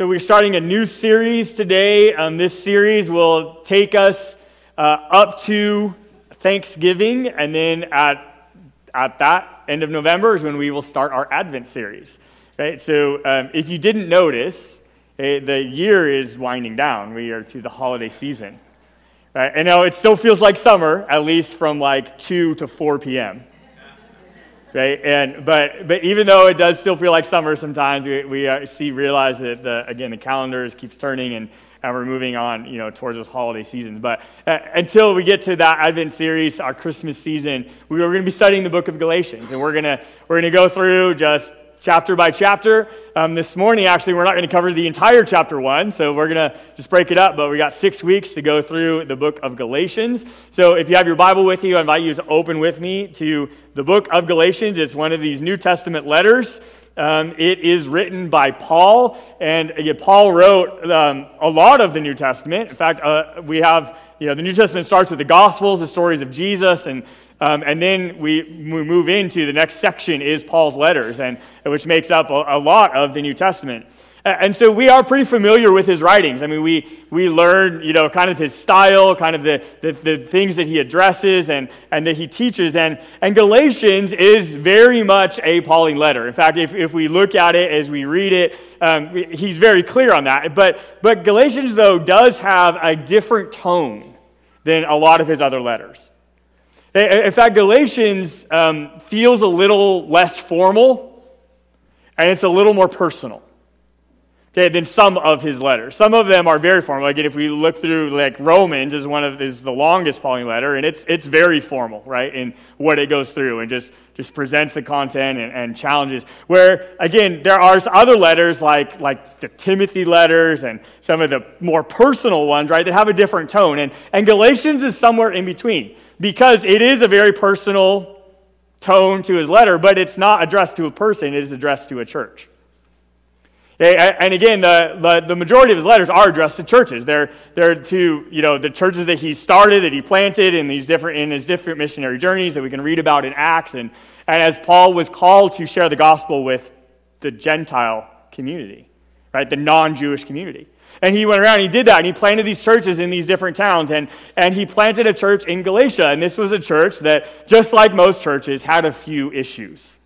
So, we're starting a new series today. Um, this series will take us uh, up to Thanksgiving, and then at, at that end of November is when we will start our Advent series. Right? So, um, if you didn't notice, eh, the year is winding down. We are through the holiday season. Right? And now it still feels like summer, at least from like 2 to 4 p.m right? And but but even though it does still feel like summer sometimes, we, we uh, see realize that the, again the calendar keeps turning and. And we're moving on, you know, towards those holiday seasons. But uh, until we get to that Advent series, our Christmas season, we are going to be studying the book of Galatians, and we're gonna we're gonna go through just chapter by chapter. Um, this morning, actually, we're not going to cover the entire chapter one, so we're going to just break it up. But we got six weeks to go through the book of Galatians. So if you have your Bible with you, I invite you to open with me to the book of Galatians. It's one of these New Testament letters. Um, it is written by Paul, and uh, Paul wrote um, a lot of the New Testament. In fact, uh, we have, you know, the New Testament starts with the Gospels, the stories of Jesus, and um, and then we, move into the next section is Paul's letters, and, which makes up a, a lot of the New Testament. And so we are pretty familiar with his writings. I mean, we, we learn, you know, kind of his style, kind of the, the, the, things that he addresses and, and that he teaches. And, and Galatians is very much a Pauline letter. In fact, if, if we look at it as we read it, um, he's very clear on that. But, but Galatians, though, does have a different tone than a lot of his other letters. In fact, Galatians um, feels a little less formal and it's a little more personal okay, than some of his letters. Some of them are very formal. Like if we look through, like Romans is one of is the longest Pauline letter, and it's it's very formal, right, in what it goes through and just just presents the content and, and challenges. Where again, there are other letters like like the Timothy letters and some of the more personal ones, right, that have a different tone. And and Galatians is somewhere in between because it is a very personal tone to his letter, but it's not addressed to a person, it is addressed to a church. And again, the, the, the, majority of his letters are addressed to churches. They're, they're to you know, the churches that he started, that he planted in, these different, in his different missionary journeys that we can read about in Acts. And, and as Paul was called to share the gospel with the Gentile community, right, the non Jewish community. And he went around and he did that. And he planted these churches in these different towns. And, and he planted a church in Galatia. And this was a church that, just like most churches, had a few issues.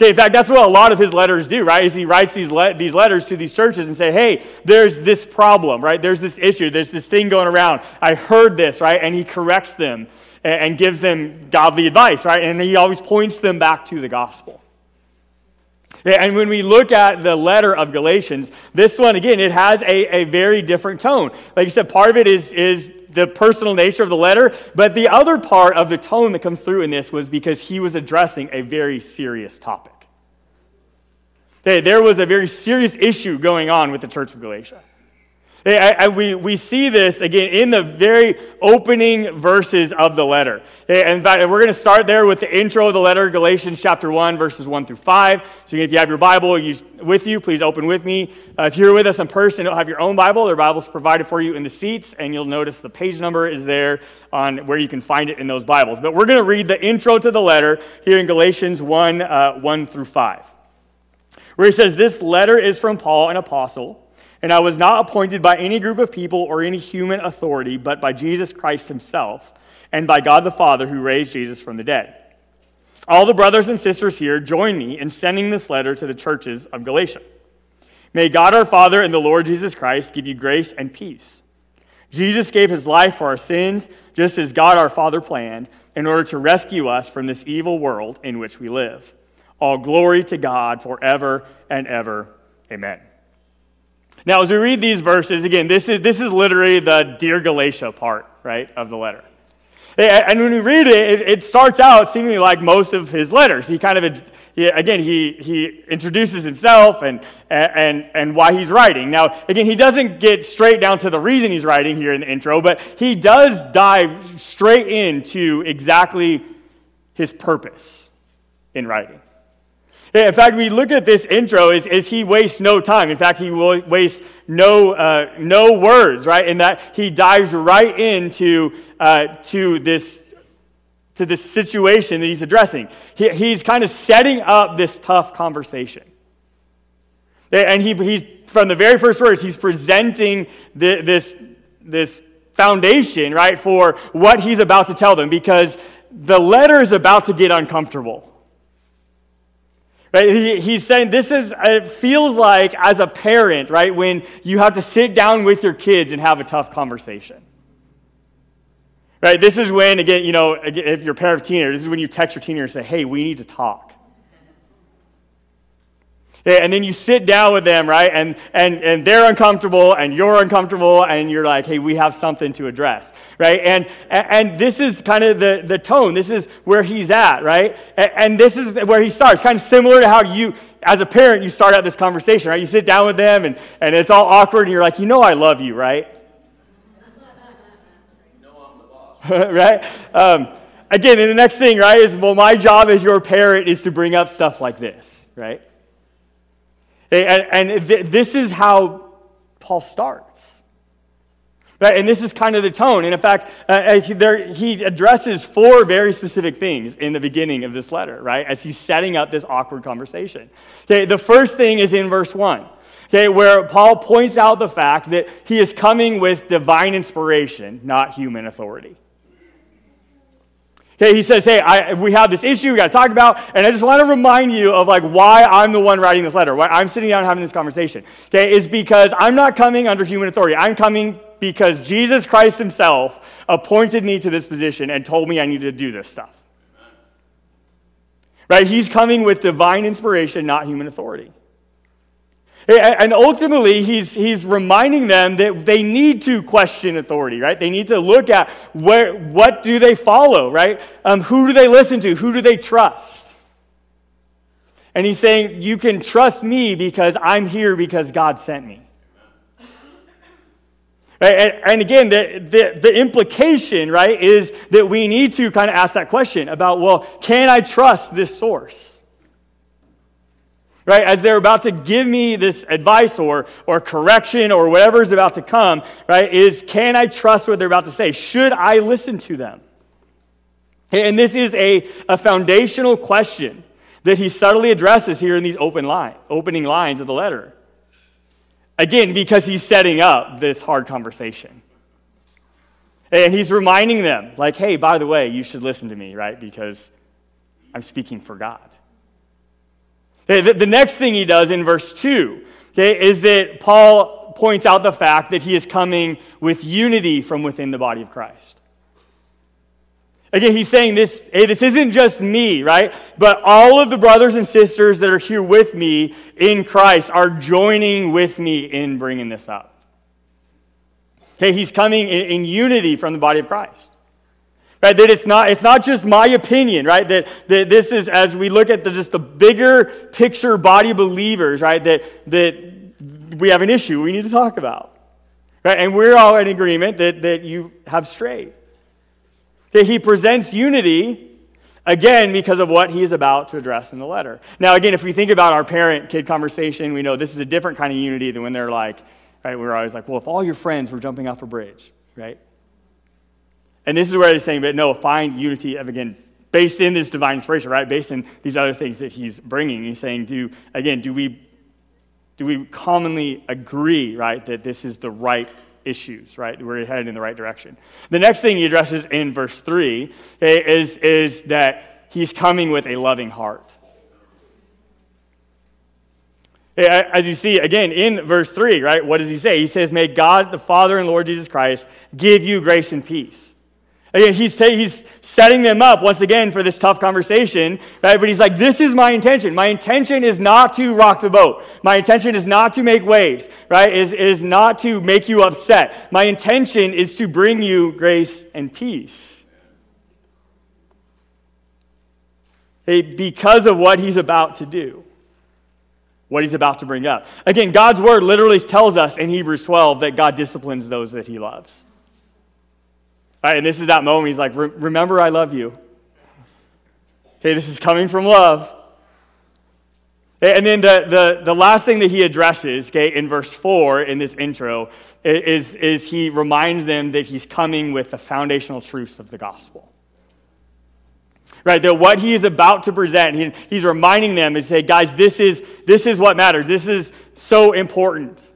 Okay, in fact, that's what a lot of his letters do, right? Is he writes these, le- these letters to these churches and say, hey, there's this problem, right? There's this issue. There's this thing going around. I heard this, right? And he corrects them and, and gives them godly advice, right? And he always points them back to the gospel. And when we look at the letter of Galatians, this one, again, it has a, a very different tone. Like I said, part of it is, is the personal nature of the letter, but the other part of the tone that comes through in this was because he was addressing a very serious topic. There was a very serious issue going on with the church of Galatia. I, we, we see this again in the very opening verses of the letter. In fact, we're going to start there with the intro of the letter, Galatians chapter 1, verses 1 through 5. So if you have your Bible with you, please open with me. Uh, if you're with us in person don't have your own Bible, their Bible's provided for you in the seats, and you'll notice the page number is there on where you can find it in those Bibles. But we're going to read the intro to the letter here in Galatians 1, uh, 1 through 5, where he says, This letter is from Paul, an apostle and I was not appointed by any group of people or any human authority, but by Jesus Christ himself and by God the Father who raised Jesus from the dead. All the brothers and sisters here join me in sending this letter to the churches of Galatia. May God our Father and the Lord Jesus Christ give you grace and peace. Jesus gave his life for our sins, just as God our Father planned, in order to rescue us from this evil world in which we live. All glory to God forever and ever. Amen. Now, as we read these verses, again, this is, this is literally the Dear Galatia part, right, of the letter. And when we read it, it starts out seemingly like most of his letters. He kind of, he, again, he, he introduces himself and, and, and why he's writing. Now, again, he doesn't get straight down to the reason he's writing here in the intro, but he does dive straight into exactly his purpose in writing. In fact, we look at this intro is, is he wastes no time. In fact, he wastes no, uh, no words, right? In that he dives right into uh, to this to this situation that he's addressing. He, he's kind of setting up this tough conversation. And he, he's, from the very first words, he's presenting the, this, this foundation, right, for what he's about to tell them because the letter is about to get uncomfortable. Right? He, he's saying this is, it feels like as a parent, right, when you have to sit down with your kids and have a tough conversation. Right? This is when, again, you know, if you're a parent of teenagers, this is when you text your teenager and say, hey, we need to talk. And then you sit down with them, right? And, and, and they're uncomfortable and you're uncomfortable and you're like, hey, we have something to address, right? And, and this is kind of the, the tone. This is where he's at, right? And this is where he starts, kind of similar to how you, as a parent, you start out this conversation, right? You sit down with them and, and it's all awkward and you're like, you know I love you, right? right? Um, again, and the next thing, right, is well, my job as your parent is to bring up stuff like this, right? And, and th- this is how Paul starts. And this is kind of the tone. And in fact, uh, uh there, he addresses four very specific things in the beginning of this letter, right? As he's setting up this awkward conversation. Okay, the first thing is in verse 1, okay, where Paul points out the fact that he is coming with divine inspiration, not human authority. Okay, he says, hey, I, we have this issue we got to talk about, and I just want to remind you of like why I'm the one writing this letter, why I'm sitting down having this conversation. Okay, is because I'm not coming under human authority. I'm coming because Jesus Christ himself appointed me to this position and told me I needed to do this stuff. Right? He's coming with divine inspiration, not human authority. And ultimately, he's, he's reminding them that they need to question authority, right? They need to look at where, what do they follow, right? Um, who do they listen to? Who do they trust? And he's saying, You can trust me because I'm here because God sent me. And, and again, the, the, the implication, right, is that we need to kind of ask that question about, well, can I trust this source? Right? As they're about to give me this advice or, or correction or whatever is about to come, right? Is can I trust what they're about to say? Should I listen to them? And this is a, a foundational question that he subtly addresses here in these open line, opening lines of the letter. Again, because he's setting up this hard conversation. And he's reminding them, like, hey, by the way, you should listen to me, right? Because I'm speaking for God. The, the next thing he does in verse 2 okay, is that Paul points out the fact that he is coming with unity from within the body of Christ. Again, he's saying this, hey, this isn't just me, right? But all of the brothers and sisters that are here with me in Christ are joining with me in bringing this up. Okay, he's coming in, in unity from the body of Christ. Right, that it's not, it's not just my opinion, right? That, that this is, as we look at the, just the bigger picture body believers, right? That, that we have an issue we need to talk about. Right? And we're all in agreement that, that you have strayed. That he presents unity, again, because of what he is about to address in the letter. Now, again, if we think about our parent kid conversation, we know this is a different kind of unity than when they're like, right? We're always like, well, if all your friends were jumping off a bridge, right? And this is where he's saying, but no, find unity of, again, based in this divine inspiration, right? Based in these other things that he's bringing. He's saying, do, again, do we, do we commonly agree, right, that this is the right issues, right? We're headed in the right direction. The next thing he addresses in verse 3 is, is that he's coming with a loving heart. As you see, again, in verse 3, right, what does he say? He says, May God, the Father and Lord Jesus Christ, give you grace and peace. Again, he's, he's setting them up once again for this tough conversation, right? But he's like, this is my intention. My intention is not to rock the boat. My intention is not to make waves, right? Is, is not to make you upset. My intention is to bring you grace and peace. Because of what he's about to do, what he's about to bring up. Again, God's word literally tells us in Hebrews 12 that God disciplines those that he loves. Right, and this is that moment. He's like, Remember, I love you. Okay, this is coming from love. And then the, the, the last thing that he addresses, okay, in verse 4 in this intro, is, is he reminds them that he's coming with the foundational truths of the gospel. Right? That what he is about to present, he, he's reminding them and say, guys, this is, this is what matters. This is so important.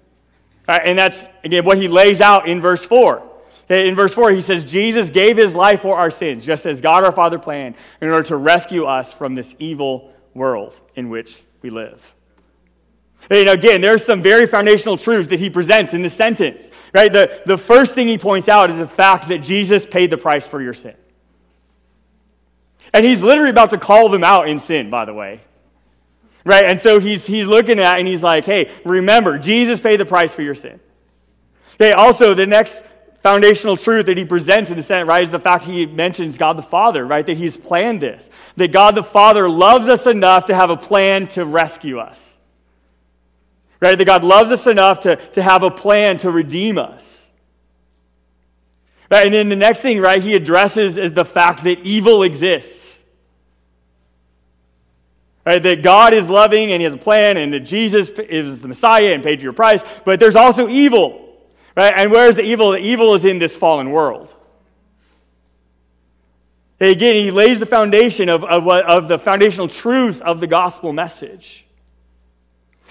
Right? And that's, again, what he lays out in verse 4. Eh, in verse 4, he says, Jesus gave his life for our sins, just as God our Father planned, in order to rescue us from this evil world in which we live. Eh, and again, there's some very foundational truths that he presents in this sentence. Right? The, the first thing he points out is the fact that Jesus paid the price for your sin. And he's literally about to call them out in sin, by the way. Right? And so he's, he's looking at and he's like, hey, remember, Jesus paid the price for your sin. Okay, also, the next foundational truth that he presents in the Senate, right, is the fact he mentions God the Father, right, that he's planned this. That God the Father loves us enough to have a plan to rescue us. Right, that God loves us enough to, to have a plan to redeem us. Right, and then the next thing, right, he addresses is the fact that evil exists. Right, that God is loving and he has a plan and that Jesus is the Messiah and paid for your price, but there's also evil. Right? And where's the evil? The evil is in this fallen world. Again, he lays the foundation of, of, of the foundational truths of the gospel message.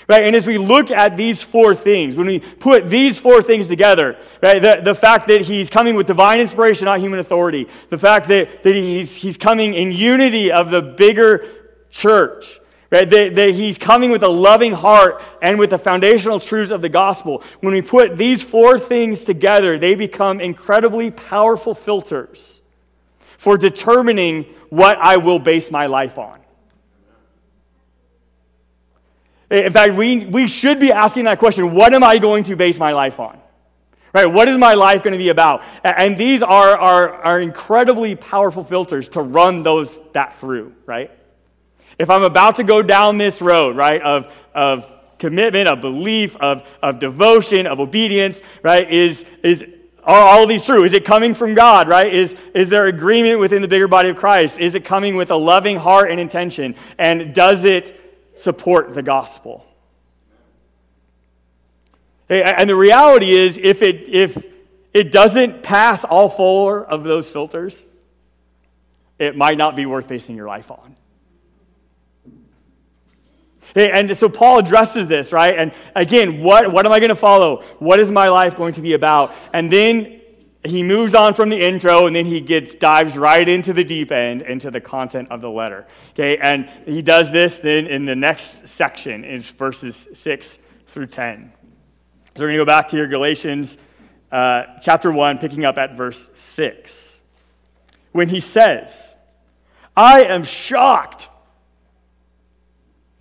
Right? And as we look at these four things, when we put these four things together, right, the, the fact that he's coming with divine inspiration, not human authority, the fact that, that he's, he's coming in unity of the bigger church, Right? That, that he's coming with a loving heart and with the foundational truths of the gospel. When we put these four things together, they become incredibly powerful filters for determining what I will base my life on. In fact, we, we should be asking that question what am I going to base my life on? Right? What is my life going to be about? And these are, are, are incredibly powerful filters to run those that through, right? If I'm about to go down this road, right, of, of commitment, of belief, of, of devotion, of obedience, right, is, is are all these true? Is it coming from God, right? Is, is there agreement within the bigger body of Christ? Is it coming with a loving heart and intention? And does it support the gospel? And the reality is, if it, if it doesn't pass all four of those filters, it might not be worth basing your life on. And so Paul addresses this, right? And again, what, what am I going to follow? What is my life going to be about? And then he moves on from the intro and then he gets dives right into the deep end into the content of the letter okay and he does this then in the next section in verses 6 through 10 so we're going to go back to your galatians uh, chapter 1 picking up at verse 6 when he says i am shocked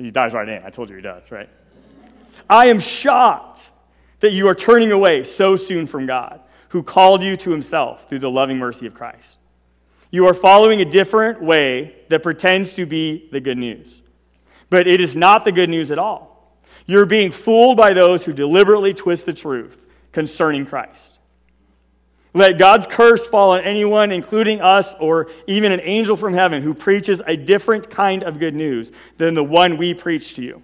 he dives right in. I told you he does, right? I am shocked that you are turning away so soon from God, who called you to himself through the loving mercy of Christ. You are following a different way that pretends to be the good news. But it is not the good news at all. You're being fooled by those who deliberately twist the truth concerning Christ. Let God's curse fall on anyone, including us or even an angel from heaven, who preaches a different kind of good news than the one we preach to you.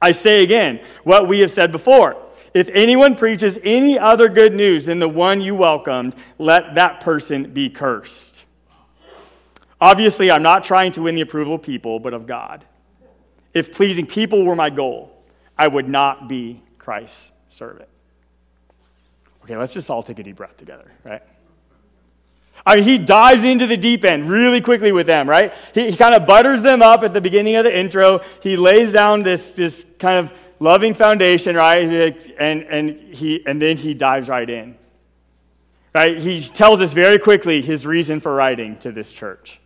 I say again what we have said before. If anyone preaches any other good news than the one you welcomed, let that person be cursed. Obviously, I'm not trying to win the approval of people, but of God. If pleasing people were my goal, I would not be Christ's servant. Okay, let's just all take a deep breath together, right? I mean, he dives into the deep end really quickly with them, right? He, he kind of butters them up at the beginning of the intro. He lays down this, this kind of loving foundation, right? And, and, he, and then he dives right in. Right? He tells us very quickly his reason for writing to this church.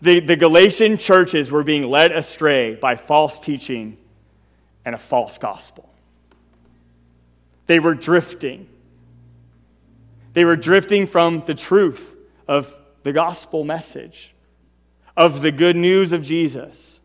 The, the Galatian churches were being led astray by false teaching and a false gospel. They were drifting. They were drifting from the truth of the gospel message, of the good news of Jesus.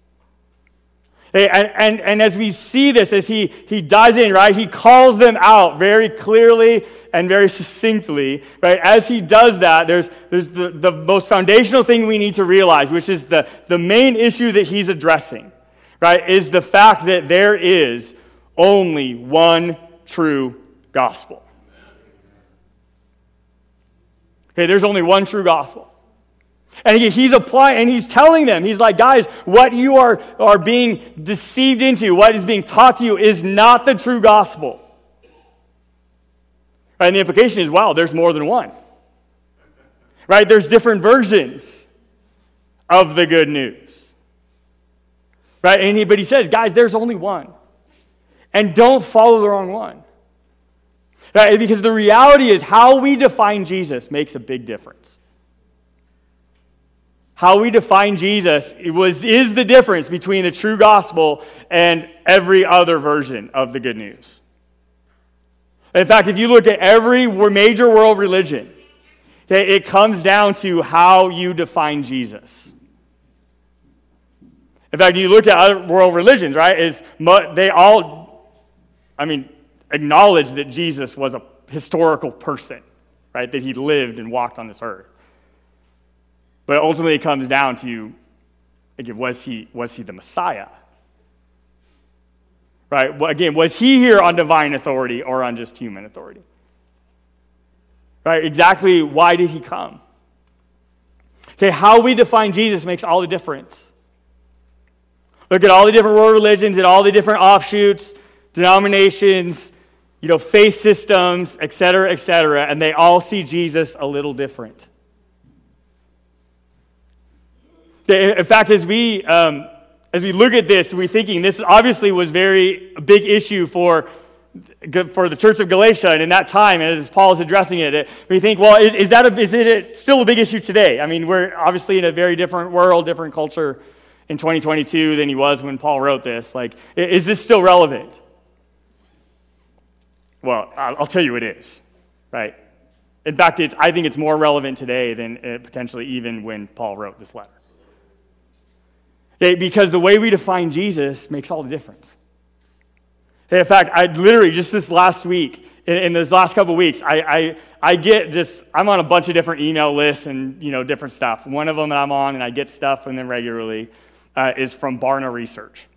And, and, and as we see this, as he, he dives in, right, he calls them out very clearly and very succinctly, right? As he does that, there's, there's the, the most foundational thing we need to realize, which is the, the main issue that he's addressing, right, is the fact that there is only one true gospel. Okay, there's only one true gospel. And he's applying, and he's telling them, he's like, guys, what you are, are being deceived into, what is being taught to you, is not the true gospel. And the implication is, wow, there's more than one. Right? There's different versions of the good news. Right? And he, but he says, guys, there's only one. And don't follow the wrong one. Right? Because the reality is, how we define Jesus makes a big difference. How we define Jesus was, is the difference between the true gospel and every other version of the good news. In fact, if you look at every major world religion, okay, it comes down to how you define Jesus. In fact, you look at other world religions, right? Is they all, I mean, acknowledge that Jesus was a historical person, right? That he lived and walked on this earth. But ultimately, it comes down to again, was he, was he the Messiah? Right? Well, again, was he here on divine authority or on just human authority? Right? Exactly why did he come? Okay, how we define Jesus makes all the difference. Look at all the different world religions and all the different offshoots, denominations, you know, faith systems, et cetera, et cetera, and they all see Jesus a little different. In fact, as we, um, as we look at this, we're thinking this obviously was very a big issue for, for the church of Galatia and in that time, and as Paul is addressing it, we think, well, is, is that a, is it still a big issue today? I mean, we're obviously in a very different world, different culture in 2022 than he was when Paul wrote this. Like, is this still relevant? Well, I'll tell you it is, right? In fact, I think it's more relevant today than uh, potentially even when Paul wrote this letter. Okay, because the way we define Jesus makes all the difference. Okay, in fact, I literally just this last week, in, in those last couple weeks, I, I, I get just, I'm on a bunch of different email lists and, you know, different stuff. One of them that I'm on and I get stuff from them regularly uh, is from Barna Research.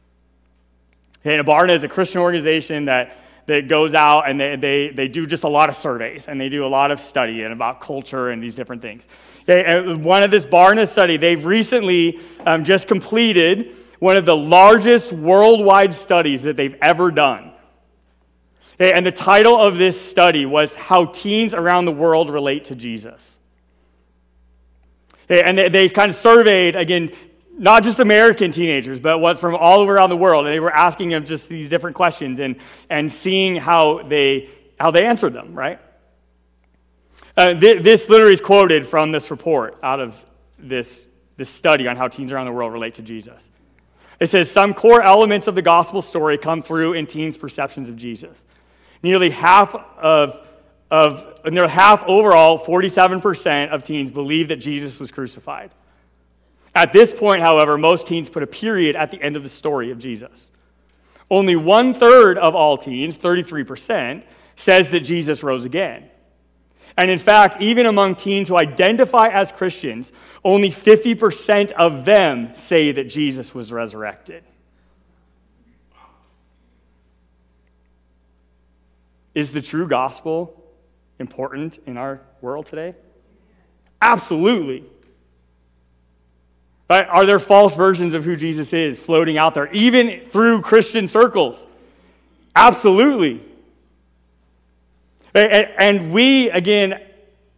Okay, and Barna is a Christian organization that that goes out and they, they, they do just a lot of surveys and they do a lot of study and about culture and these different things. Okay, and one of this Barna study, they've recently um, just completed one of the largest worldwide studies that they've ever done. Okay, and the title of this study was How Teens Around the World Relate to Jesus. And they kind of surveyed, again, not just American teenagers, but what from all around the world. And they were asking them just these different questions and, and seeing how they, how they answered them, right? Uh, th- this literally is quoted from this report out of this, this study on how teens around the world relate to Jesus. It says some core elements of the gospel story come through in teens' perceptions of Jesus. Nearly half of, of nearly half overall, 47% of teens believe that Jesus was crucified. At this point, however, most teens put a period at the end of the story of Jesus. Only one third of all teens, 33%, says that Jesus rose again. And in fact, even among teens who identify as Christians, only 50% of them say that Jesus was resurrected. Is the true gospel important in our world today? Absolutely. Right? Are there false versions of who Jesus is floating out there, even through Christian circles? Absolutely. And we, again,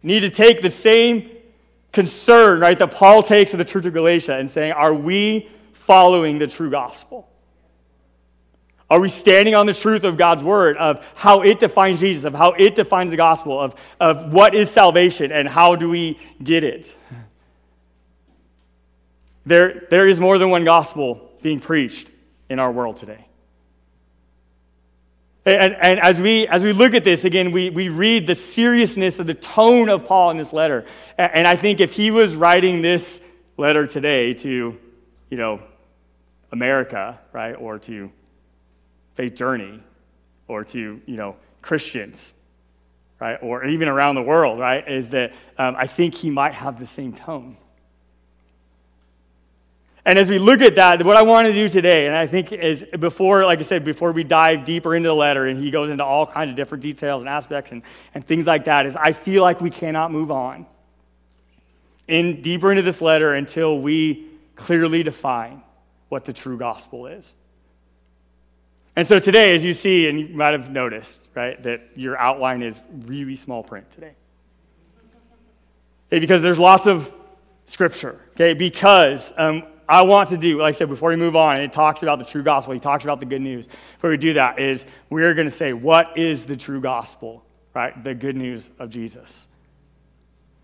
need to take the same concern, right, that Paul takes of the church of Galatia and saying, are we following the true gospel? Are we standing on the truth of God's word, of how it defines Jesus, of how it defines the gospel, of, of what is salvation, and how do we get it? There, there is more than one gospel being preached in our world today. And, and, as, we, as we look at this, again, we, we read the seriousness of the tone of Paul in this letter. And, I think if he was writing this letter today to, you know, America, right, or to Faith Journey, or to, you know, Christians, right, or even around the world, right, is that um, I think he might have the same tone. And as we look at that, what I want to do today, and I think is before, like I said, before we dive deeper into the letter and he goes into all kinds of different details and aspects and, and things like that, is I feel like we cannot move on in deeper into this letter until we clearly define what the true gospel is. And so today, as you see, and you might have noticed, right, that your outline is really small print today. Okay, because there's lots of scripture, okay, because um, I want to do, like I said, before we move on, it talks about the true gospel, he talks about the good news. Before we do that, is we're going to say, what is the true gospel, right? The good news of Jesus.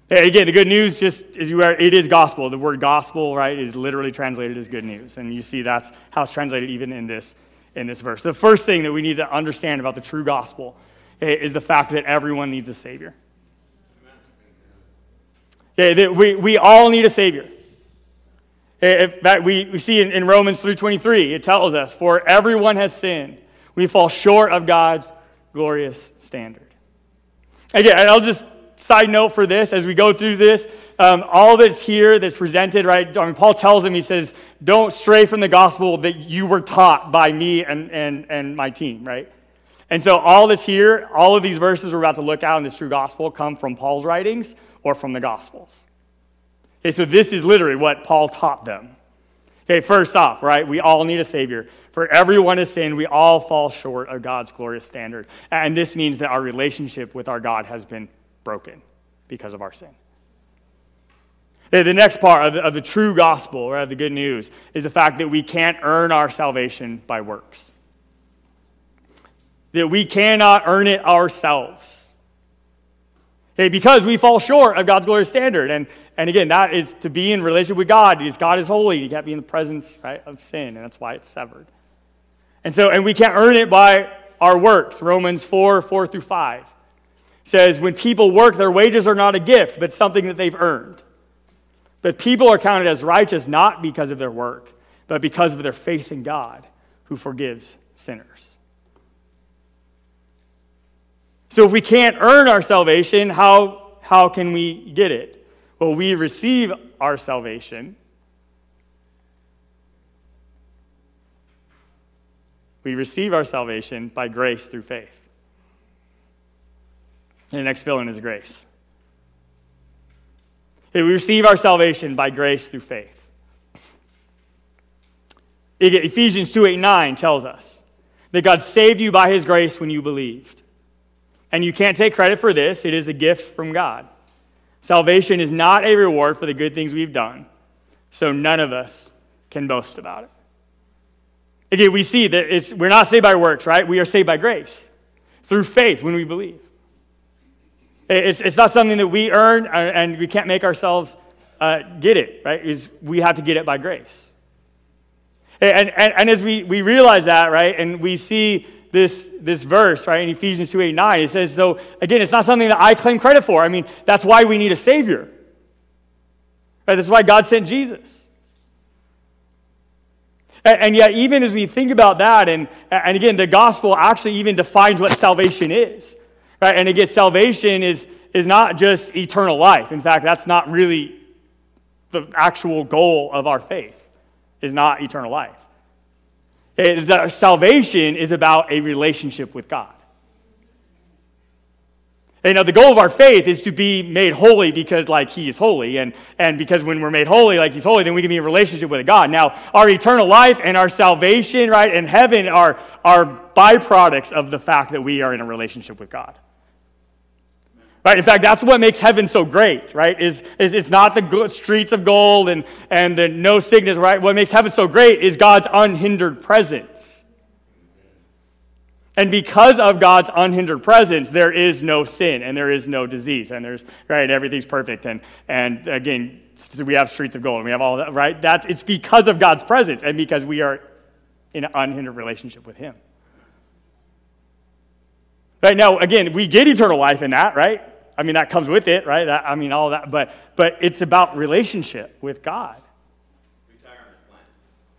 Hey, again, the good news just is you are, it is gospel. The word gospel, right, is literally translated as good news. And you see that's how it's translated even in this, in this verse. The first thing that we need to understand about the true gospel eh, is the fact that everyone needs a Savior. Okay, that we, we all need a Savior. In fact, we, we see in, in Romans 3.23, it tells us, For everyone has sinned. We fall short of God's glorious standard. Again, I'll just side note for this as we go through this. Um, all that's here that's presented, right? I mean, Paul tells him, he says, don't stray from the gospel that you were taught by me and, and, and my team, right? And so all that's here, all of these verses we're about to look at in this true gospel come from Paul's writings or from the gospels. Okay, so this is literally what Paul taught them. Okay, first off, right, we all need a Savior. For everyone has sinned, we all fall short of God's glorious standard. And this means that our relationship with our God has been broken because of our sin. Okay, the next part of the, of the true gospel, or of the good news, is the fact that we can't earn our salvation by works. That we cannot earn it ourselves. Because we fall short of God's glorious standard. And, and again, that is to be in relationship with God. Because God is holy. You can't be in the presence right, of sin, and that's why it's severed. And so, and we can't earn it by our works. Romans 4, 4 through 5 says, When people work, their wages are not a gift, but something that they've earned. But people are counted as righteous not because of their work, but because of their faith in God, who forgives sinners. So if we can't earn our salvation, how, how can we get it? Well, we receive our salvation. We receive our salvation by grace through faith. And the next fill in is grace. we receive our salvation by grace through faith. Ephesians 2 8 9 tells us that God saved you by his grace when you believed. And you can't take credit for this, it is a gift from God. Salvation is not a reward for the good things we've done, so none of us can boast about it. Again, we see that it's, we're not saved by works, right? We are saved by grace through faith when we believe. It's, it's not something that we earn uh, and we can't make ourselves uh, get it, right? Is we have to get it by grace. And, and, and as we, we realize that, right, and we see this, this verse, right, in Ephesians 2 8 9. It says, so again, it's not something that I claim credit for. I mean, that's why we need a Savior. Right? That's why God sent Jesus. And, and yet, even as we think about that, and, and again, the gospel actually even defines what salvation is. Right? And again, salvation is, is not just eternal life. In fact, that's not really the actual goal of our faith, is not eternal life is that salvation is about a relationship with God. And now the goal of our faith is to be made holy because like he is holy. And, and because when we're made holy like he's holy, then we can be in relationship with God. Now, our eternal life and our salvation, right, and heaven are, are byproducts of the fact that we are in a relationship with God. Right? In fact, that's what makes heaven so great, right? Is, is it's not the streets of gold and, and the no sickness, right? What makes heaven so great is God's unhindered presence. And because of God's unhindered presence, there is no sin and there is no disease and there's, right, everything's perfect. And, and again, we have streets of gold and we have all that, right? That's, it's because of God's presence and because we are in an unhindered relationship with Him. Right now, again, we get eternal life in that, right? I mean, that comes with it, right? That, I mean, all that, but but it's about relationship with God. Retirement plan.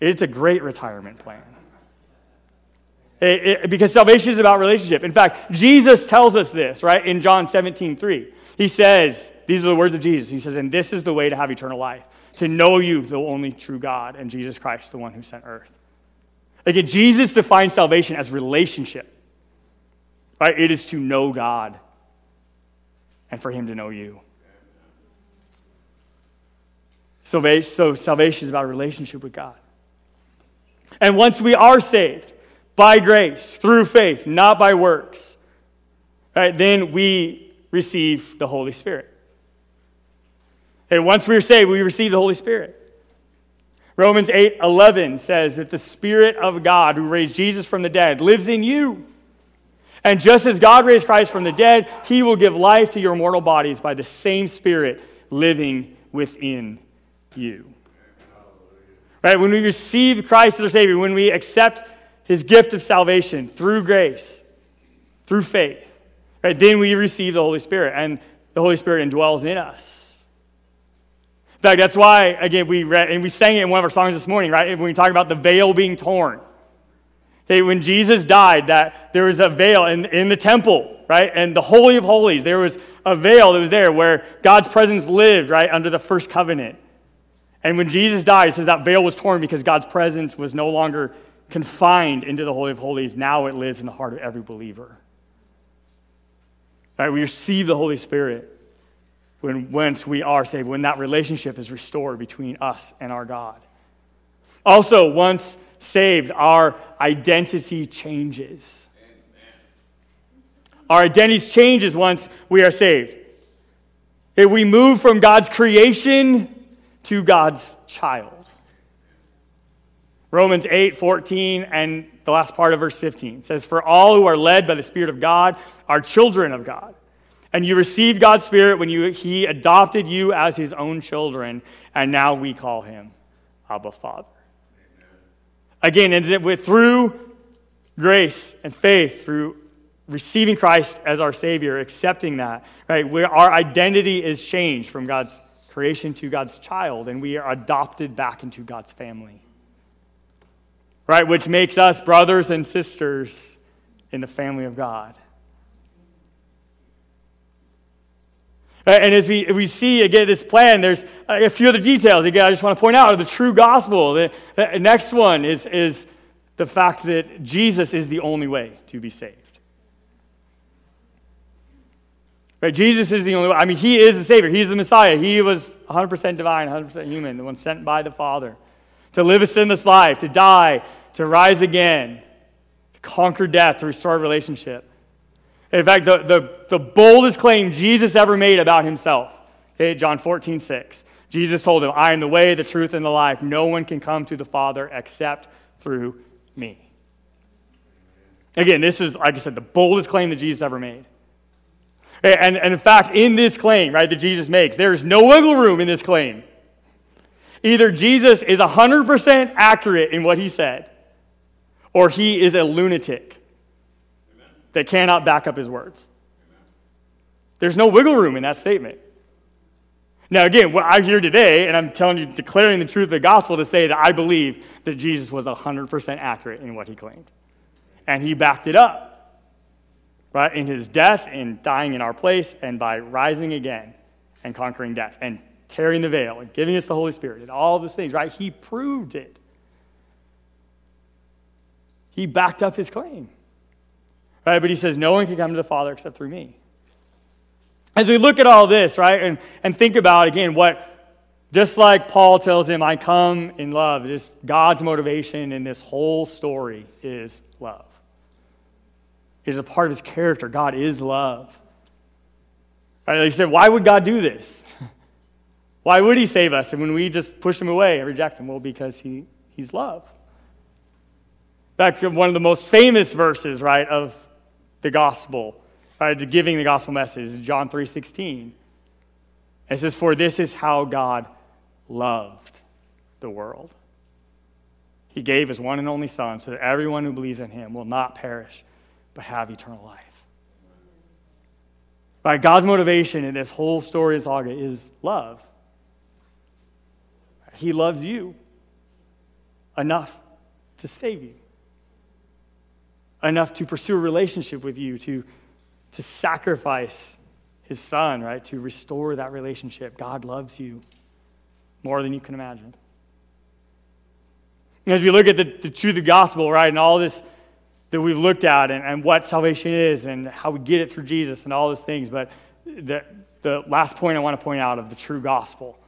It's a great retirement plan. It, it, because salvation is about relationship. In fact, Jesus tells us this, right? In John 17, 3. He says, these are the words of Jesus. He says, and this is the way to have eternal life, to know you, the only true God, and Jesus Christ, the one who sent earth. Again, Jesus defines salvation as relationship. Right? It is to know God and for Him to know you. So, so salvation is about a relationship with God. And once we are saved by grace, through faith, not by works, right, then we receive the Holy Spirit. And once we're saved, we receive the Holy Spirit. Romans 8 11 says that the Spirit of God who raised Jesus from the dead lives in you. And just as God raised Christ from the dead, he will give life to your mortal bodies by the same Spirit living within you. Right? When we receive Christ as our Savior, when we accept his gift of salvation through grace, through faith, right, then we receive the Holy Spirit, and the Holy Spirit indwells in us. In fact, that's why, again, we read, and we sang it in one of our songs this morning, right? When we talk about the veil being torn. When Jesus died, that there was a veil in, in the temple, right? And the Holy of Holies, there was a veil that was there where God's presence lived, right, under the first covenant. And when Jesus died, it says that veil was torn because God's presence was no longer confined into the Holy of Holies. Now it lives in the heart of every believer. Right? We receive the Holy Spirit when once we are saved, when that relationship is restored between us and our God. Also, once saved, our identity changes. Our identity changes once we are saved. If we move from God's creation to God's child. Romans 8, 14, and the last part of verse 15 says, For all who are led by the Spirit of God are children of God. And you received God's Spirit when you, He adopted you as His own children, and now we call Him Abba Father. Again, and with, through grace and faith, through receiving Christ as our Savior, accepting that, right, where our identity is changed from God's creation to God's child, and we are adopted back into God's family. Right, which makes us brothers and sisters in the family of God. Uh, and as we, we see again this plan, there's uh, a few other details. Again, I just want to point out the true gospel. The, the next one is, is the fact that Jesus is the only way to be saved. Right? Jesus is the only way. I mean, he is the Savior. He's the Messiah. He was 100% divine, 100% human, the one sent by the Father to live a sinless life, to die, to rise again, to conquer death, to restore relationship. In fact, the, the, the boldest claim Jesus ever made about himself, okay, John 14, 6. Jesus told him, I am the way, the truth, and the life. No one can come to the Father except through me. Again, this is, like I said, the boldest claim that Jesus ever made. Eh, and, and in fact, in this claim, right, that Jesus makes, there is no wiggle room in this claim. Either Jesus is 100% accurate in what he said, or he is a lunatic that cannot back up his words. There's no wiggle room in that statement. Now, again, what I hear today, and I'm telling you, declaring the truth of the gospel to say that I believe that Jesus was 100% accurate in what he claimed. And he backed it up, right? In his death and dying in our place, and by rising again and conquering death and tearing the veil and giving us the Holy Spirit and all those things, right? He proved it. He backed up his claim. Right? But he says, No one can come to the Father except through me. As we look at all this, right, and, and think about again what, just like Paul tells him, I come in love, just God's motivation in this whole story is love. It is a part of his character. God is love. Right? He said, Why would God do this? Why would he save us? And when we just push him away and reject him, well, because he, he's love. In fact, one of the most famous verses, right, of the gospel, uh, to giving the gospel message, John 3.16. It says, For this is how God loved the world. He gave his one and only Son so that everyone who believes in him will not perish, but have eternal life. Right, God's motivation in this whole story of saga is love. He loves you enough to save you enough to pursue a relationship with you, to, to sacrifice his son, right? To restore that relationship. God loves you more than you can imagine. As we look at the, the truth of gospel, right, and all this that we've looked at and, and what salvation is and how we get it through Jesus and all those things, but the, the last point I want to point out of the true gospel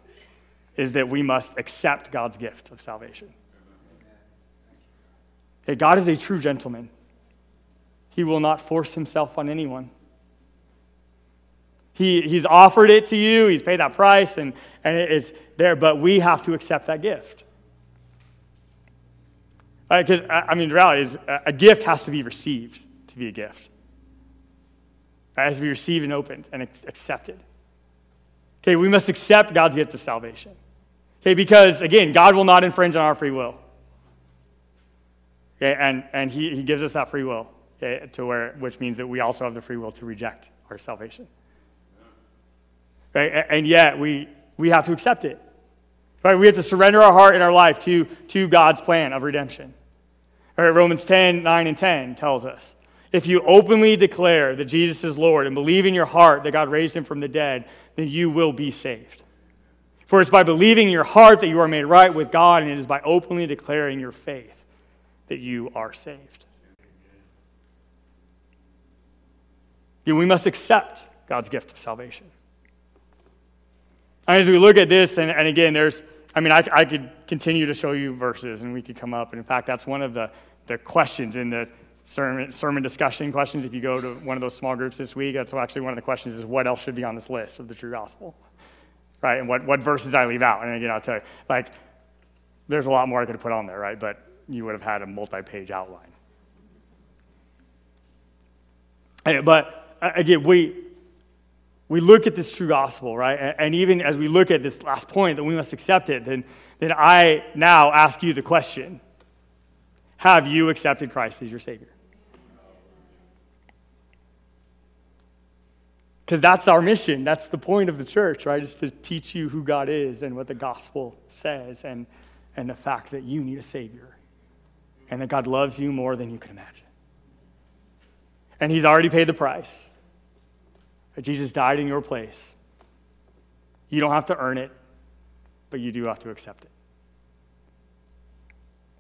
is that we must accept God's gift of salvation. Hey, God is a true gentleman. He will not force himself on anyone. He, he's offered it to you, he's paid that price, and, and it is there, but we have to accept that gift. Uh, because, right, I mean, the reality is a gift has to be received to be a gift. It has to be received and opened and accepted. Okay, we must accept God's gift of salvation. Okay, because again, God will not infringe on our free will. Okay, and, and he, he gives us that free will, Eh, to where, which means that we also have the free will to reject our salvation. Right? And yet we, we have to accept it. Right? We have to surrender our heart and our life to, to God's plan of redemption. Right? Romans 10, 9 and 10 tells us. If you openly declare that Jesus is Lord and believe in your heart that God raised him from the dead, then you will be saved. For it's by believing in your heart that you are made right with God, and it is by openly declaring your faith that you are saved. We must accept God's gift of salvation. And as we look at this, and, and again, there's, I mean, I, I could continue to show you verses, and we could come up. And in fact, that's one of the, the questions in the sermon, sermon discussion questions. If you go to one of those small groups this week, that's actually one of the questions is what else should be on this list of the true gospel? Right? And what, what verses I leave out? And again, I'll tell you, like, there's a lot more I could put on there, right? But you would have had a multi page outline. But again, we, we look at this true gospel, right? And even as we look at this last point that we must accept it, then, then I now ask you the question Have you accepted Christ as your Savior? Because that's our mission. That's the point of the church, right? Is to teach you who God is and what the gospel says and, and the fact that you need a Savior and that God loves you more than you can imagine. And He's already paid the price. That Jesus died in your place. You don't have to earn it, but you do have to accept it.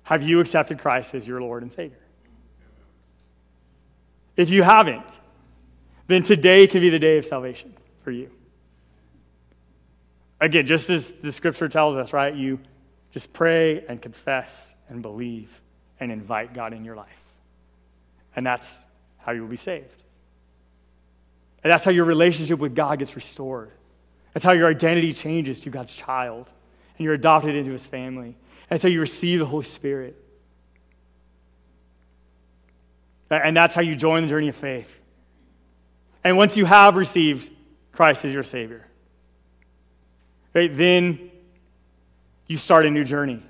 Have you accepted Christ as your Lord and Savior? If you haven't, then today can be the day of salvation for you. Again, just as the scripture tells us, right? You just pray and confess and believe and invite God in your life. And that's how you will be saved. And that's how your relationship with God gets restored. That's how your identity changes to God's child. And you're adopted into his family. And how you receive the Holy Spirit. And that's how you join the journey of faith. And once you have received Christ as your Savior, right, then you start a new journey,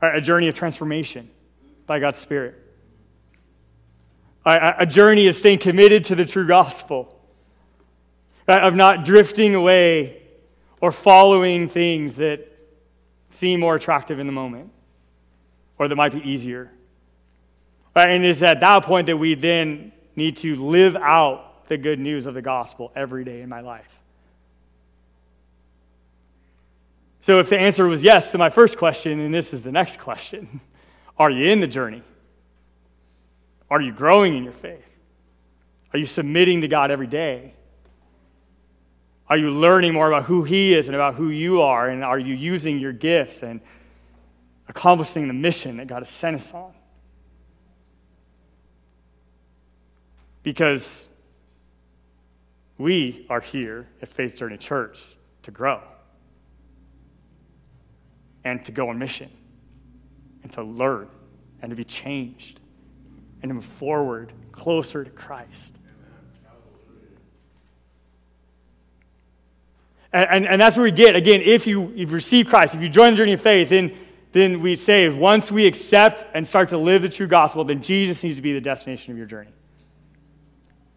a journey of transformation by God's Spirit a, journey of staying committed to the true gospel, uh, of not drifting away or following things that seem more attractive in the moment or that might be easier. Uh, and it's at that point that we then need to live out the good news of the gospel every day in my life. So, if the answer was yes to my first question, and this is the next question are you in the journey? Are you growing in your faith? Are you submitting to God every day? Are you learning more about who He is and about who you are? And are you using your gifts and accomplishing the mission that God has sent us on? Because we are here at Faith Journey Church to grow and to go on mission and to learn and to be changed and move forward closer to Christ. And, and, and, that's where we get, again, if you, you've received Christ, if you join the journey of faith, then, then we say once we accept and start to live the true gospel, then Jesus needs to be the destination of your journey.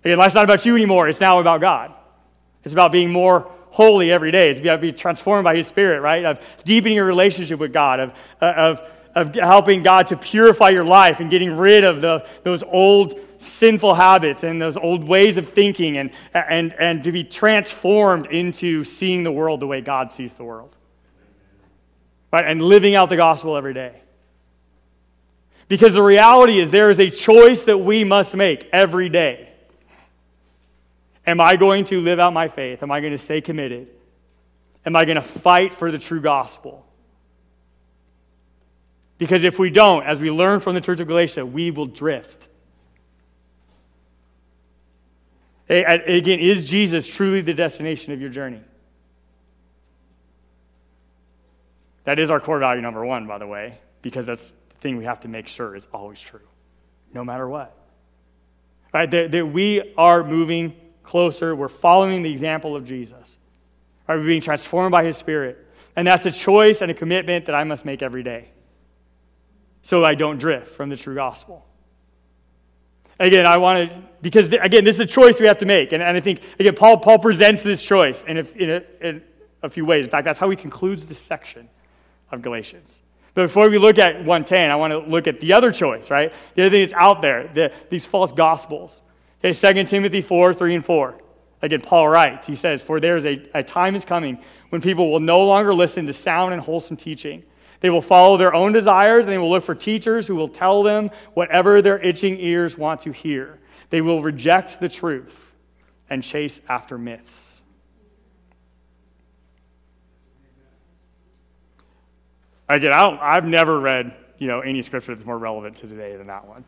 Again, life's not about you anymore. It's now about God. It's about being more holy every day. It's about being transformed by His Spirit, right? Of deepening your relationship with God, of, uh, of of helping God to purify your life and getting rid of the, those old sinful habits and those old ways of thinking and, and, and to be transformed into seeing the world the way God sees the world. Right? And living out the gospel every day. Because the reality is, there is a choice that we must make every day. Am I going to live out my faith? Am I going to stay committed? am I going to fight for the true gospel? Because if we don't, as we learn from the church of Galatia, we will drift. Again, is Jesus truly the destination of your journey? That is our core value number one, by the way, because that's the thing we have to make sure is always true, no matter what. Right? That, that we are moving closer, we're following the example of Jesus. Right? We're being transformed by his Spirit. And that's a choice and a commitment that I must make every day so I don't drift from the true gospel. Again, I want to, because again, this is a choice we have to make. And, and I think, again, Paul, Paul presents this choice in a, in, a, in a few ways. In fact, that's how he concludes this section of Galatians. But before we look at 110, I want to look at the other choice, right? The other thing that's out there, the, these false gospels. Okay, 2 Timothy 4, 3 and 4. Again, Paul writes, he says, For there is a, a time is coming when people will no longer listen to sound and wholesome teaching. They will follow their own desires, and they will look for teachers who will tell them whatever their itching ears want to hear. They will reject the truth and chase after myths. Again, I have never read you know, any scripture that's more relevant to today than that one.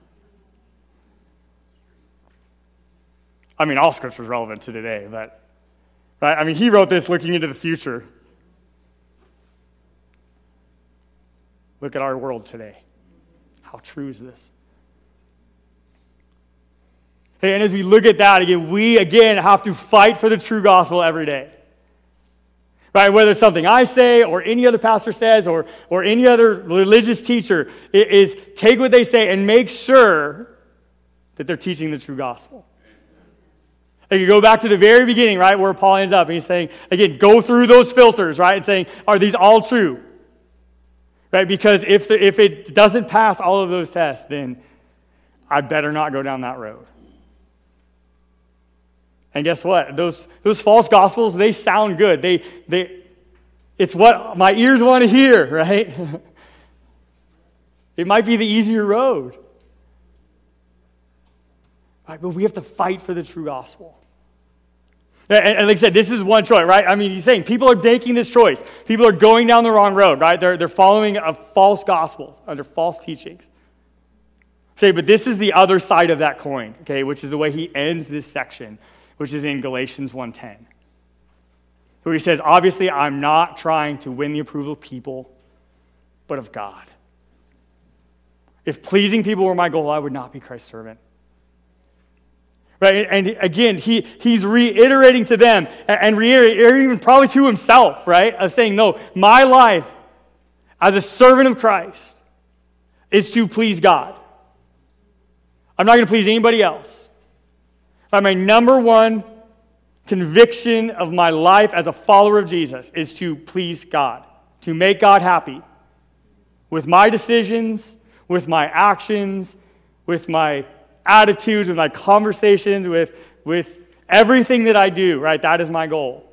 I mean, all scripture is relevant to today, but right? I mean, he wrote this looking into the future. Look at our world today. How true is this? And as we look at that again, we again have to fight for the true gospel every day right? Whether it's something I say or any other pastor says or, or any other religious teacher, is take what they say and make sure that they're teaching the true gospel. And you go back to the very beginning, right, where Paul ends up, and he's saying, again, go through those filters, right, and saying, are these all true? Right? Because if, the, if it doesn't pass all of those tests, then I better not go down that road. And guess what? Those, those false gospels, they sound good. They, they, it's what my ears want to hear, right? it might be the easier road. Right, but we have to fight for the true gospel. And, like I said, this is one choice, right? I mean, he's saying people are making this choice. People are going down the wrong road, right? They're, they're following a false gospel under false teachings. Okay, but this is the other side of that coin, okay, which is the way he ends this section which is in Galatians 1:10. Where he says, "Obviously, I'm not trying to win the approval of people, but of God. If pleasing people were my goal, I would not be Christ's servant." Right? And again, he, he's reiterating to them and reiterating even probably to himself, right? Of saying, no, my life as a servant of Christ is to please God. I'm not going to please anybody else my number one conviction of my life as a follower of Jesus is to please God, to make God happy with my decisions, with my actions, with my attitudes, with my conversations, with, with everything that I do, right? That is my goal,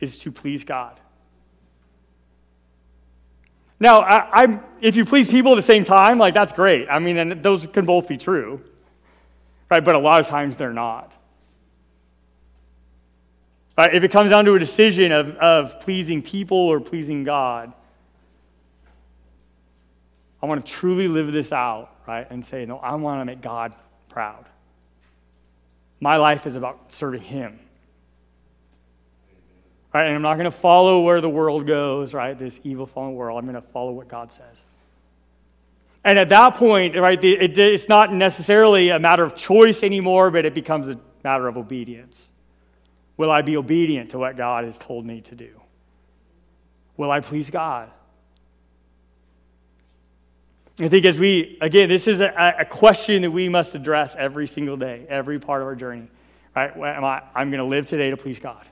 is to please God. Now, I, am if you please people at the same time, like that's great. I mean, and those can both be true, right? But a lot of times they're not. Right? If it comes down to a decision of, of pleasing people or pleasing God, I want to truly live this out, right? And say, no, I want to make God proud. My life is about serving Him. Right? And I'm not going to follow where the world goes, right? This evil fallen world. I'm going to follow what God says. And at that point, right, it, it's not necessarily a matter of choice anymore, but it becomes a matter of obedience. Will I be obedient to what God has told me to do? Will I please God? I think as we, again, this is a, a question that we must address every single day, every part of our journey. Right? Am I, I'm going to live today to please God.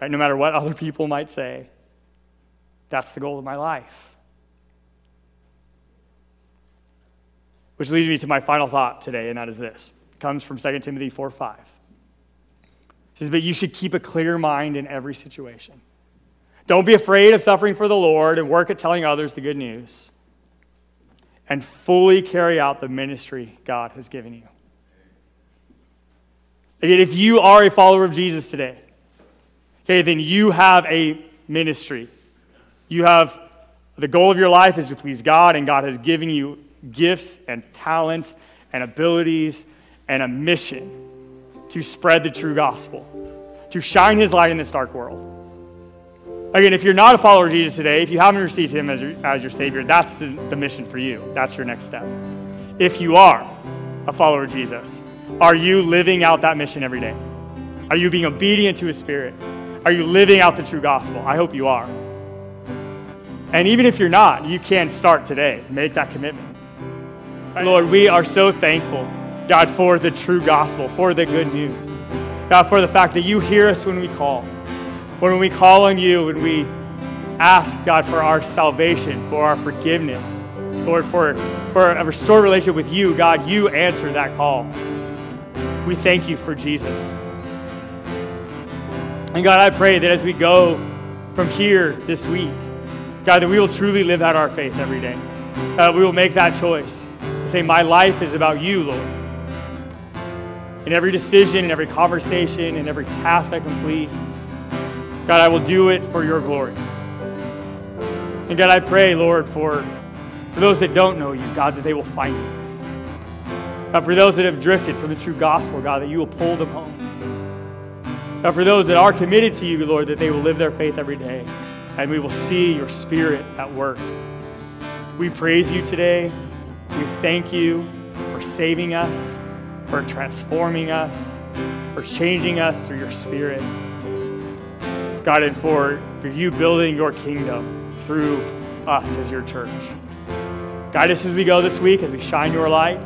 Right? No matter what other people might say, that's the goal of my life. Which leads me to my final thought today, and that is this It comes from 2 Timothy 4 5. It says, But you should keep a clear mind in every situation. Don't be afraid of suffering for the Lord and work at telling others the good news. And fully carry out the ministry God has given you. Again, if you are a follower of Jesus today, okay, then you have a ministry. You have the goal of your life is to please God, and God has given you gifts and talents and abilities and a mission to spread the true gospel, to shine his light in this dark world. Again, if you're not a follower of Jesus today, if you haven't received him as your, as your Savior, that's the, the mission for you. That's your next step. If you are a follower of Jesus, are you living out that mission every day? Are you being obedient to his Spirit? Are you living out the true gospel? I hope you are. And even if you're not, you can start today. Make that commitment. Lord, we are so thankful, God, for the true gospel, for the good news. God, for the fact that you hear us when we call. When we call on you, when we ask, God, for our salvation, for our forgiveness, Lord, for, for a restored relationship with you, God, you answer that call. We thank you for Jesus. And God, I pray that as we go from here this week, God, that we will truly live out our faith every day. Uh, we will make that choice say, My life is about you, Lord. In every decision, in every conversation, in every task I complete, God, I will do it for your glory. And God, I pray, Lord, for, for those that don't know you, God, that they will find you. God, for those that have drifted from the true gospel, God, that you will pull them home. God, for those that are committed to you, Lord, that they will live their faith every day and we will see your spirit at work. We praise you today. We thank you for saving us, for transforming us, for changing us through your spirit. God, and for, for you building your kingdom through us as your church. Guide us as we go this week, as we shine your light,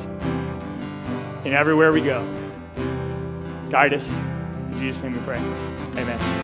and everywhere we go. Guide us. In Jesus' name we pray. Amen.